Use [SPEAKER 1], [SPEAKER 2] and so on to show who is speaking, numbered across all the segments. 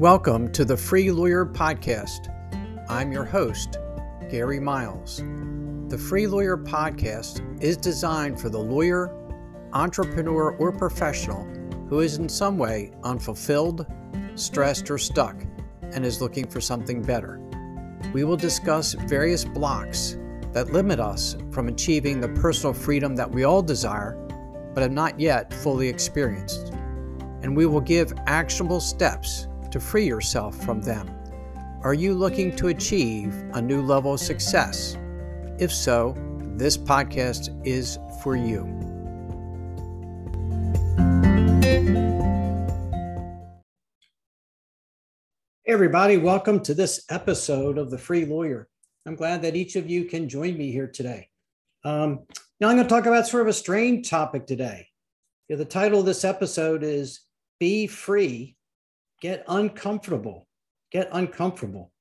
[SPEAKER 1] Welcome to the Free Lawyer Podcast. I'm your host, Gary Miles. The Free Lawyer Podcast is designed for the lawyer, entrepreneur, or professional who is in some way unfulfilled, stressed, or stuck and is looking for something better. We will discuss various blocks that limit us from achieving the personal freedom that we all desire but have not yet fully experienced. And we will give actionable steps to free yourself from them? Are you looking to achieve a new level of success? If so, this podcast is for you. Hey, everybody, welcome to this episode of The Free Lawyer. I'm glad that each of you can join me here today. Um, now, I'm going to talk about sort of a strange topic today. Yeah, the title of this episode is Be Free get uncomfortable. Get uncomfortable.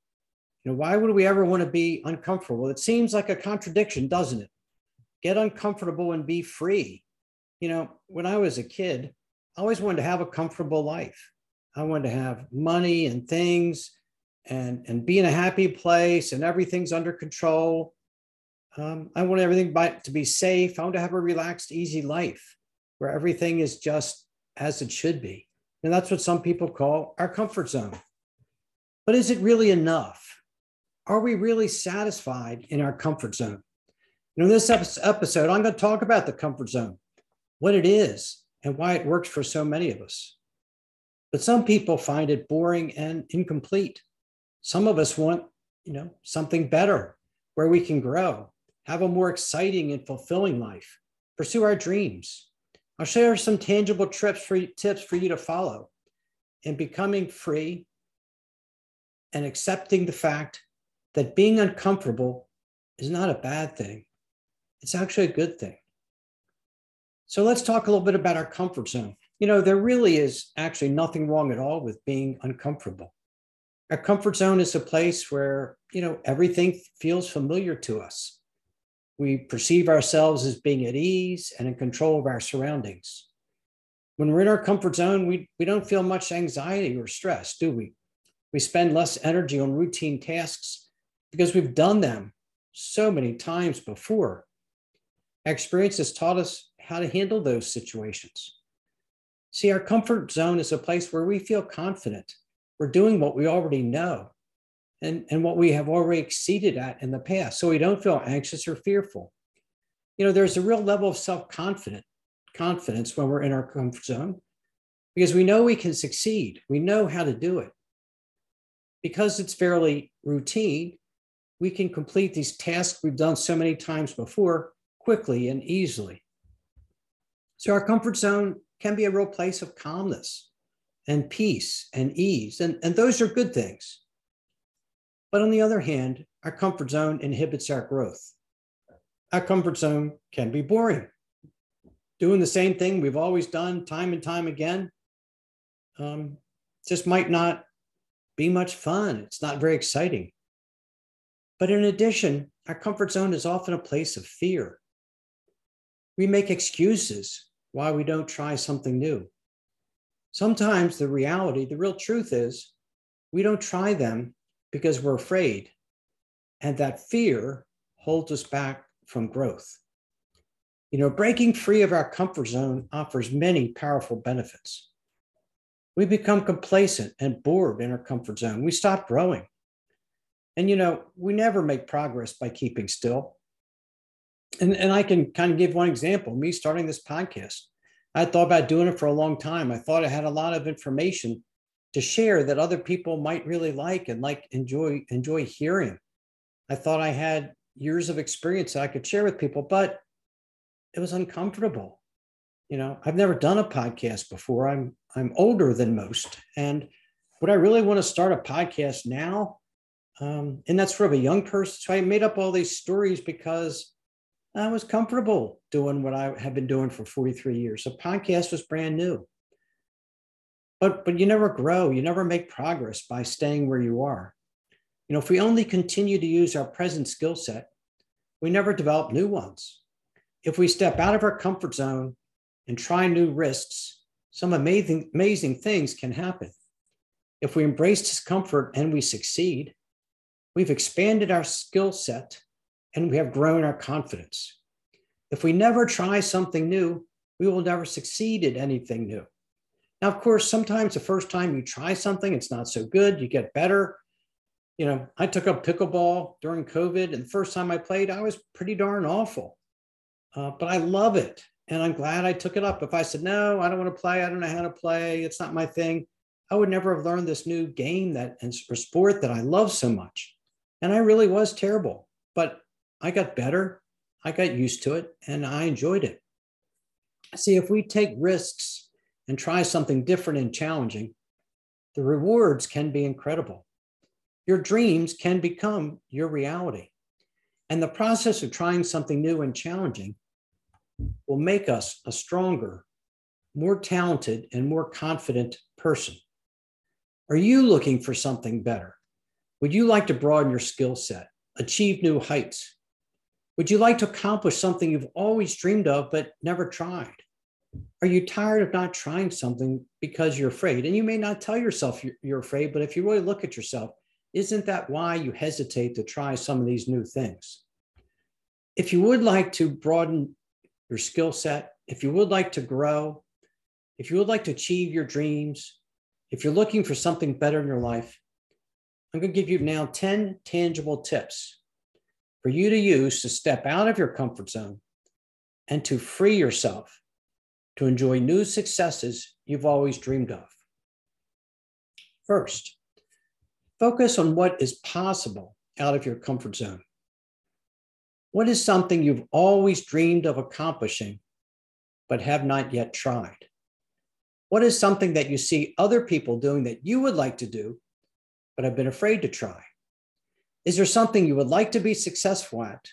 [SPEAKER 1] You know, why would we ever want to be uncomfortable? It seems like a contradiction, doesn't it? Get uncomfortable and be free. You know, when I was a kid, I always wanted to have a comfortable life. I wanted to have money and things and, and be in a happy place and everything's under control. Um, I want everything by, to be safe. I want to have a relaxed, easy life where everything is just as it should be. And that's what some people call our comfort zone. But is it really enough? Are we really satisfied in our comfort zone? Know, in this episode, I'm going to talk about the comfort zone, what it is, and why it works for so many of us. But some people find it boring and incomplete. Some of us want, you know, something better where we can grow, have a more exciting and fulfilling life, pursue our dreams. I'll share some tangible tips for, tips for you to follow in becoming free and accepting the fact that being uncomfortable is not a bad thing. It's actually a good thing. So let's talk a little bit about our comfort zone. You know, there really is actually nothing wrong at all with being uncomfortable. Our comfort zone is a place where, you know, everything feels familiar to us. We perceive ourselves as being at ease and in control of our surroundings. When we're in our comfort zone, we, we don't feel much anxiety or stress, do we? We spend less energy on routine tasks because we've done them so many times before. Experience has taught us how to handle those situations. See, our comfort zone is a place where we feel confident. We're doing what we already know and, and what we have already exceeded at in the past. So we don't feel anxious or fearful. You know, there's a real level of self-confidence confidence when we're in our comfort zone because we know we can succeed. We know how to do it. Because it's fairly routine, we can complete these tasks we've done so many times before quickly and easily. So our comfort zone can be a real place of calmness and peace and ease. And, and those are good things. But on the other hand, our comfort zone inhibits our growth. Our comfort zone can be boring. Doing the same thing we've always done time and time again um, just might not be much fun. It's not very exciting. But in addition, our comfort zone is often a place of fear. We make excuses why we don't try something new. Sometimes the reality, the real truth is, we don't try them because we're afraid. And that fear holds us back from growth. You know, breaking free of our comfort zone offers many powerful benefits. We become complacent and bored in our comfort zone. We stop growing. And, you know, we never make progress by keeping still. And, and I can kind of give one example me starting this podcast. I thought about doing it for a long time. I thought I had a lot of information to share that other people might really like and like enjoy enjoy hearing. I thought I had years of experience that I could share with people, but it was uncomfortable. You know, I've never done a podcast before. I'm I'm older than most, and would I really want to start a podcast now? Um, and that's for a young person. So I made up all these stories because I was comfortable doing what I have been doing for 43 years. A podcast was brand new but but you never grow you never make progress by staying where you are you know if we only continue to use our present skill set we never develop new ones if we step out of our comfort zone and try new risks some amazing amazing things can happen If we embrace discomfort and we succeed, we've expanded our skill set and we have grown our confidence. If we never try something new, we will never succeed at anything new. Now, of course, sometimes the first time you try something, it's not so good, you get better. You know, I took up pickleball during COVID, and the first time I played, I was pretty darn awful. Uh, but I love it, and I'm glad I took it up. If I said, no, I don't want to play, I don't know how to play, it's not my thing, I would never have learned this new game that and sport that I love so much. And I really was terrible, but I got better. I got used to it and I enjoyed it. See, if we take risks and try something different and challenging, the rewards can be incredible. Your dreams can become your reality. And the process of trying something new and challenging will make us a stronger, more talented, and more confident person. Are you looking for something better? Would you like to broaden your skill set, achieve new heights? Would you like to accomplish something you've always dreamed of but never tried? Are you tired of not trying something because you're afraid? And you may not tell yourself you're afraid, but if you really look at yourself, isn't that why you hesitate to try some of these new things? If you would like to broaden your skill set, if you would like to grow, if you would like to achieve your dreams, if you're looking for something better in your life, I'm going to give you now 10 tangible tips for you to use to step out of your comfort zone and to free yourself to enjoy new successes you've always dreamed of. First, focus on what is possible out of your comfort zone. What is something you've always dreamed of accomplishing but have not yet tried? What is something that you see other people doing that you would like to do, but have been afraid to try? Is there something you would like to be successful at,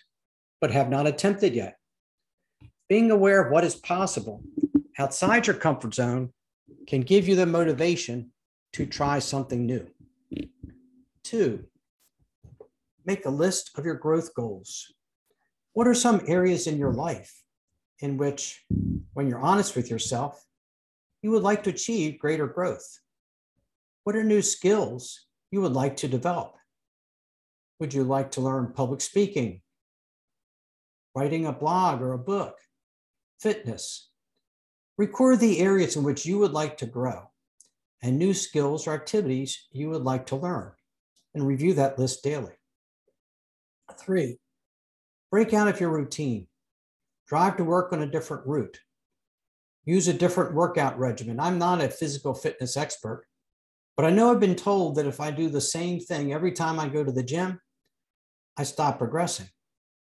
[SPEAKER 1] but have not attempted yet? Being aware of what is possible outside your comfort zone can give you the motivation to try something new. Two, make a list of your growth goals. What are some areas in your life in which, when you're honest with yourself, you would like to achieve greater growth? What are new skills you would like to develop? Would you like to learn public speaking, writing a blog or a book, fitness? Record the areas in which you would like to grow and new skills or activities you would like to learn and review that list daily. Three, break out of your routine. Drive to work on a different route use a different workout regimen. I'm not a physical fitness expert, but I know I've been told that if I do the same thing every time I go to the gym, I stop progressing.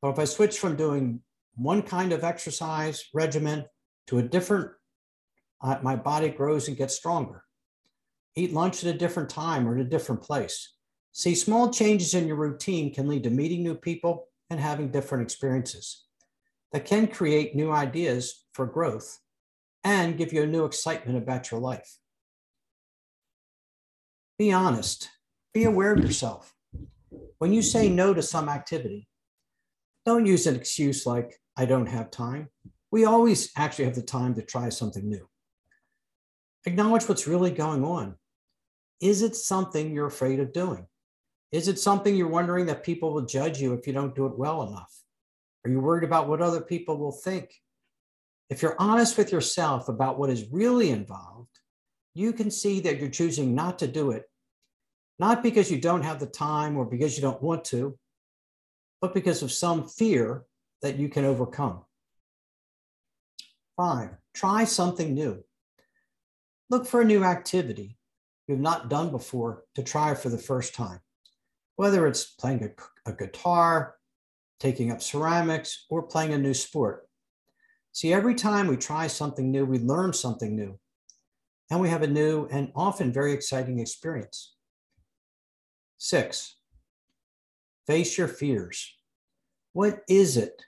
[SPEAKER 1] But if I switch from doing one kind of exercise regimen to a different, my body grows and gets stronger. Eat lunch at a different time or at a different place. See, small changes in your routine can lead to meeting new people and having different experiences that can create new ideas for growth and give you a new excitement about your life. Be honest, be aware of yourself. When you say no to some activity, don't use an excuse like, I don't have time. We always actually have the time to try something new. Acknowledge what's really going on. Is it something you're afraid of doing? Is it something you're wondering that people will judge you if you don't do it well enough? Are you worried about what other people will think? If you're honest with yourself about what is really involved, you can see that you're choosing not to do it, not because you don't have the time or because you don't want to, but because of some fear that you can overcome. Five, try something new. Look for a new activity you've not done before to try for the first time, whether it's playing a, a guitar, taking up ceramics, or playing a new sport. See, every time we try something new, we learn something new, and we have a new and often very exciting experience. Six, face your fears. What is it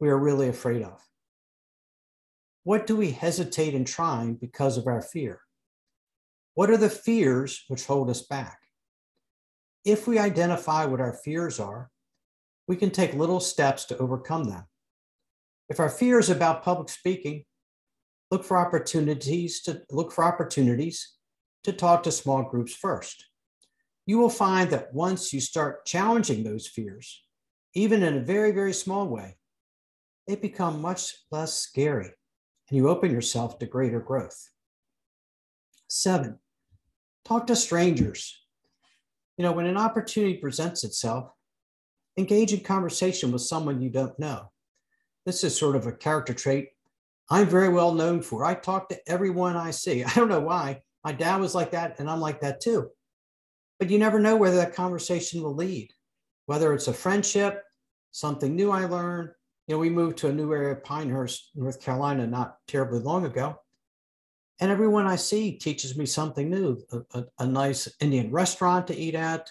[SPEAKER 1] we are really afraid of? What do we hesitate in trying because of our fear? What are the fears which hold us back? If we identify what our fears are, we can take little steps to overcome them. If our fear is about public speaking, look for opportunities to look for opportunities to talk to small groups first. You will find that once you start challenging those fears, even in a very, very small way, they become much less scary and you open yourself to greater growth. Seven, talk to strangers. You know, when an opportunity presents itself, engage in conversation with someone you don't know. This is sort of a character trait I'm very well known for. I talk to everyone I see. I don't know why. My dad was like that, and I'm like that too. But you never know whether that conversation will lead, whether it's a friendship, something new I learned. You know, we moved to a new area of Pinehurst, North Carolina, not terribly long ago. And everyone I see teaches me something new a, a, a nice Indian restaurant to eat at,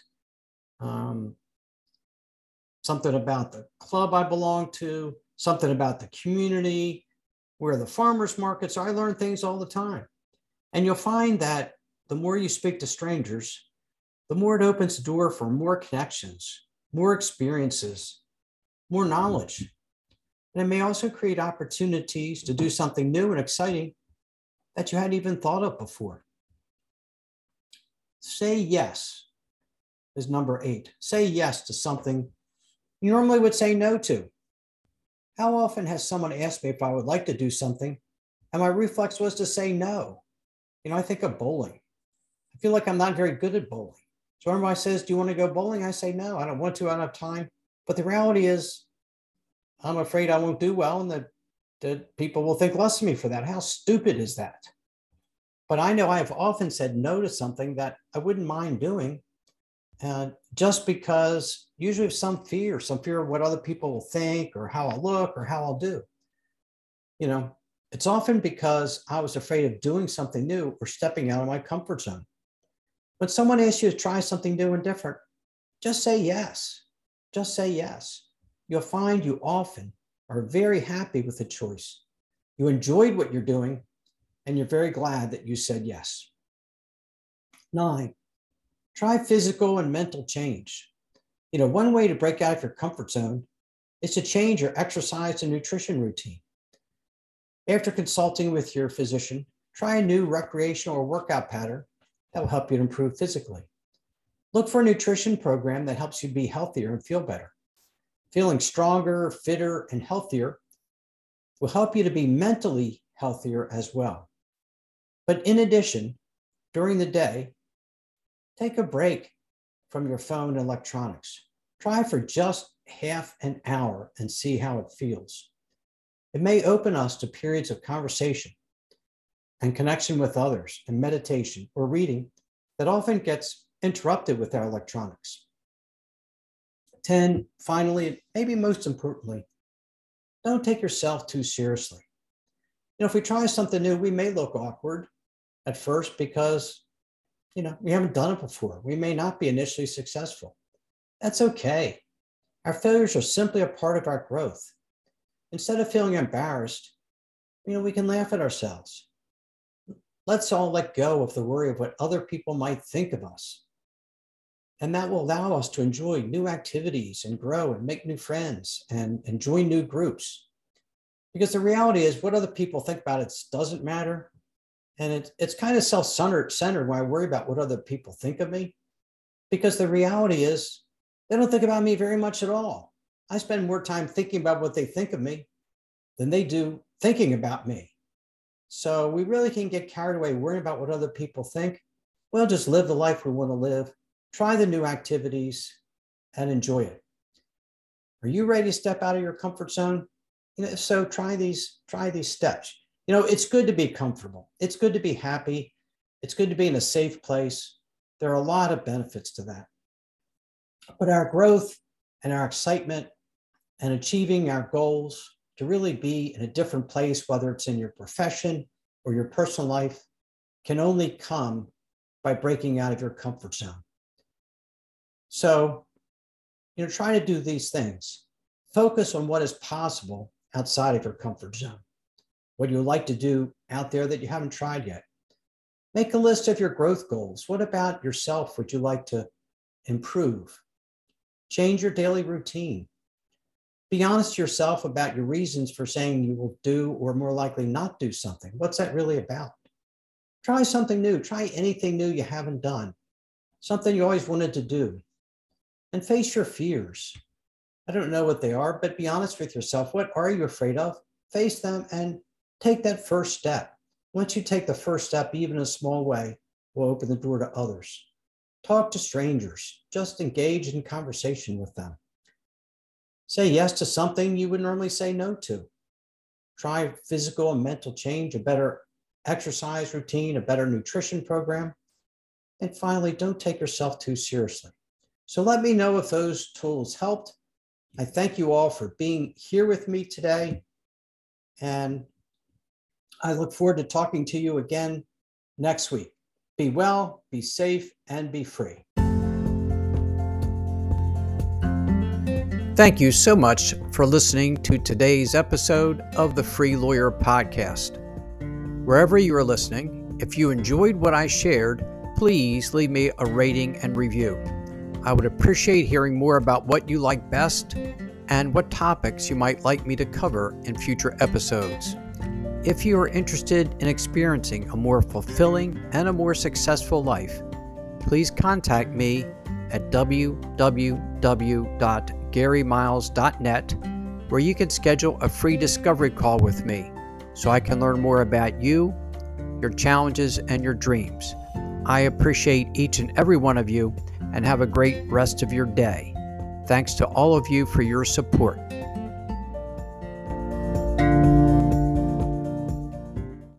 [SPEAKER 1] um, something about the club I belong to, something about the community, where the farmers markets are. I learn things all the time. And you'll find that the more you speak to strangers, the more it opens the door for more connections, more experiences, more knowledge. And it may also create opportunities to do something new and exciting that you hadn't even thought of before. Say yes is number eight. Say yes to something you normally would say no to. How often has someone asked me if I would like to do something and my reflex was to say no? You know, I think of bowling. I feel like I'm not very good at bowling. So everybody says, Do you want to go bowling? I say no, I don't want to, I don't have time. But the reality is, I'm afraid I won't do well and that, that people will think less of me for that. How stupid is that? But I know I have often said no to something that I wouldn't mind doing uh, just because usually some fear, some fear of what other people will think or how I'll look or how I'll do. You know, it's often because I was afraid of doing something new or stepping out of my comfort zone. When someone asks you to try something new and different, just say yes. Just say yes. You'll find you often are very happy with the choice. You enjoyed what you're doing, and you're very glad that you said yes. Nine, try physical and mental change. You know, one way to break out of your comfort zone is to change your exercise and nutrition routine. After consulting with your physician, try a new recreational or workout pattern that will help you to improve physically. Look for a nutrition program that helps you be healthier and feel better. Feeling stronger, fitter, and healthier will help you to be mentally healthier as well. But in addition, during the day, Take a break from your phone and electronics. Try for just half an hour and see how it feels. It may open us to periods of conversation and connection with others and meditation or reading that often gets interrupted with our electronics. 10, finally, and maybe most importantly, don't take yourself too seriously. You know, if we try something new, we may look awkward at first because you know, we haven't done it before. We may not be initially successful. That's okay. Our failures are simply a part of our growth. Instead of feeling embarrassed, you know, we can laugh at ourselves. Let's all let go of the worry of what other people might think of us. And that will allow us to enjoy new activities and grow and make new friends and, and join new groups. Because the reality is, what other people think about it doesn't matter and it's it's kind of self-centered centered when I worry about what other people think of me. Because the reality is they don't think about me very much at all. I spend more time thinking about what they think of me than they do thinking about me. So we really can get carried away worrying about what other people think. Well, just live the life we want to live, try the new activities, and enjoy it. Are you ready to step out of your comfort zone? You know, so, try these, try these steps you know, it's good to be comfortable. It's good to be happy. It's good to be in a safe place. There are a lot of benefits to that. But our growth and our excitement and achieving our goals to really be in a different place, whether it's in your profession or your personal life, can only come by breaking out of your comfort zone. So, you know, try to do these things. Focus on what is possible outside of your comfort zone what you like to do out there that you haven't tried yet. Make a list of your growth goals. What about yourself would you like to improve? Change your daily routine. Be honest to yourself about your reasons for saying you will do or more likely not do something. What's that really about? Try something new. Try anything new you haven't done, something you always wanted to do. And face your fears. I don't know what they are, but be honest with yourself. What are you afraid of? Face them and take that first step. Once you take the first step, even a small way, will open the door to others. Talk to strangers, just engage in conversation with them. Say yes to something you would normally say no to. Try physical and mental change, a better exercise routine, a better nutrition program. And finally, don't take yourself too seriously. So let me know if those tools helped. I thank you all for being here with me today. And I look forward to talking to you again next week. Be well, be safe, and be free. Thank you so much for listening to today's episode of the Free Lawyer Podcast. Wherever you are listening, if you enjoyed what I shared, please leave me a rating and review. I would appreciate hearing more about what you like best and what topics you might like me to cover in future episodes. If you are interested in experiencing a more fulfilling and a more successful life, please contact me at www.garymiles.net where you can schedule a free discovery call with me so I can learn more about you, your challenges, and your dreams. I appreciate each and every one of you and have a great rest of your day. Thanks to all of you for your support.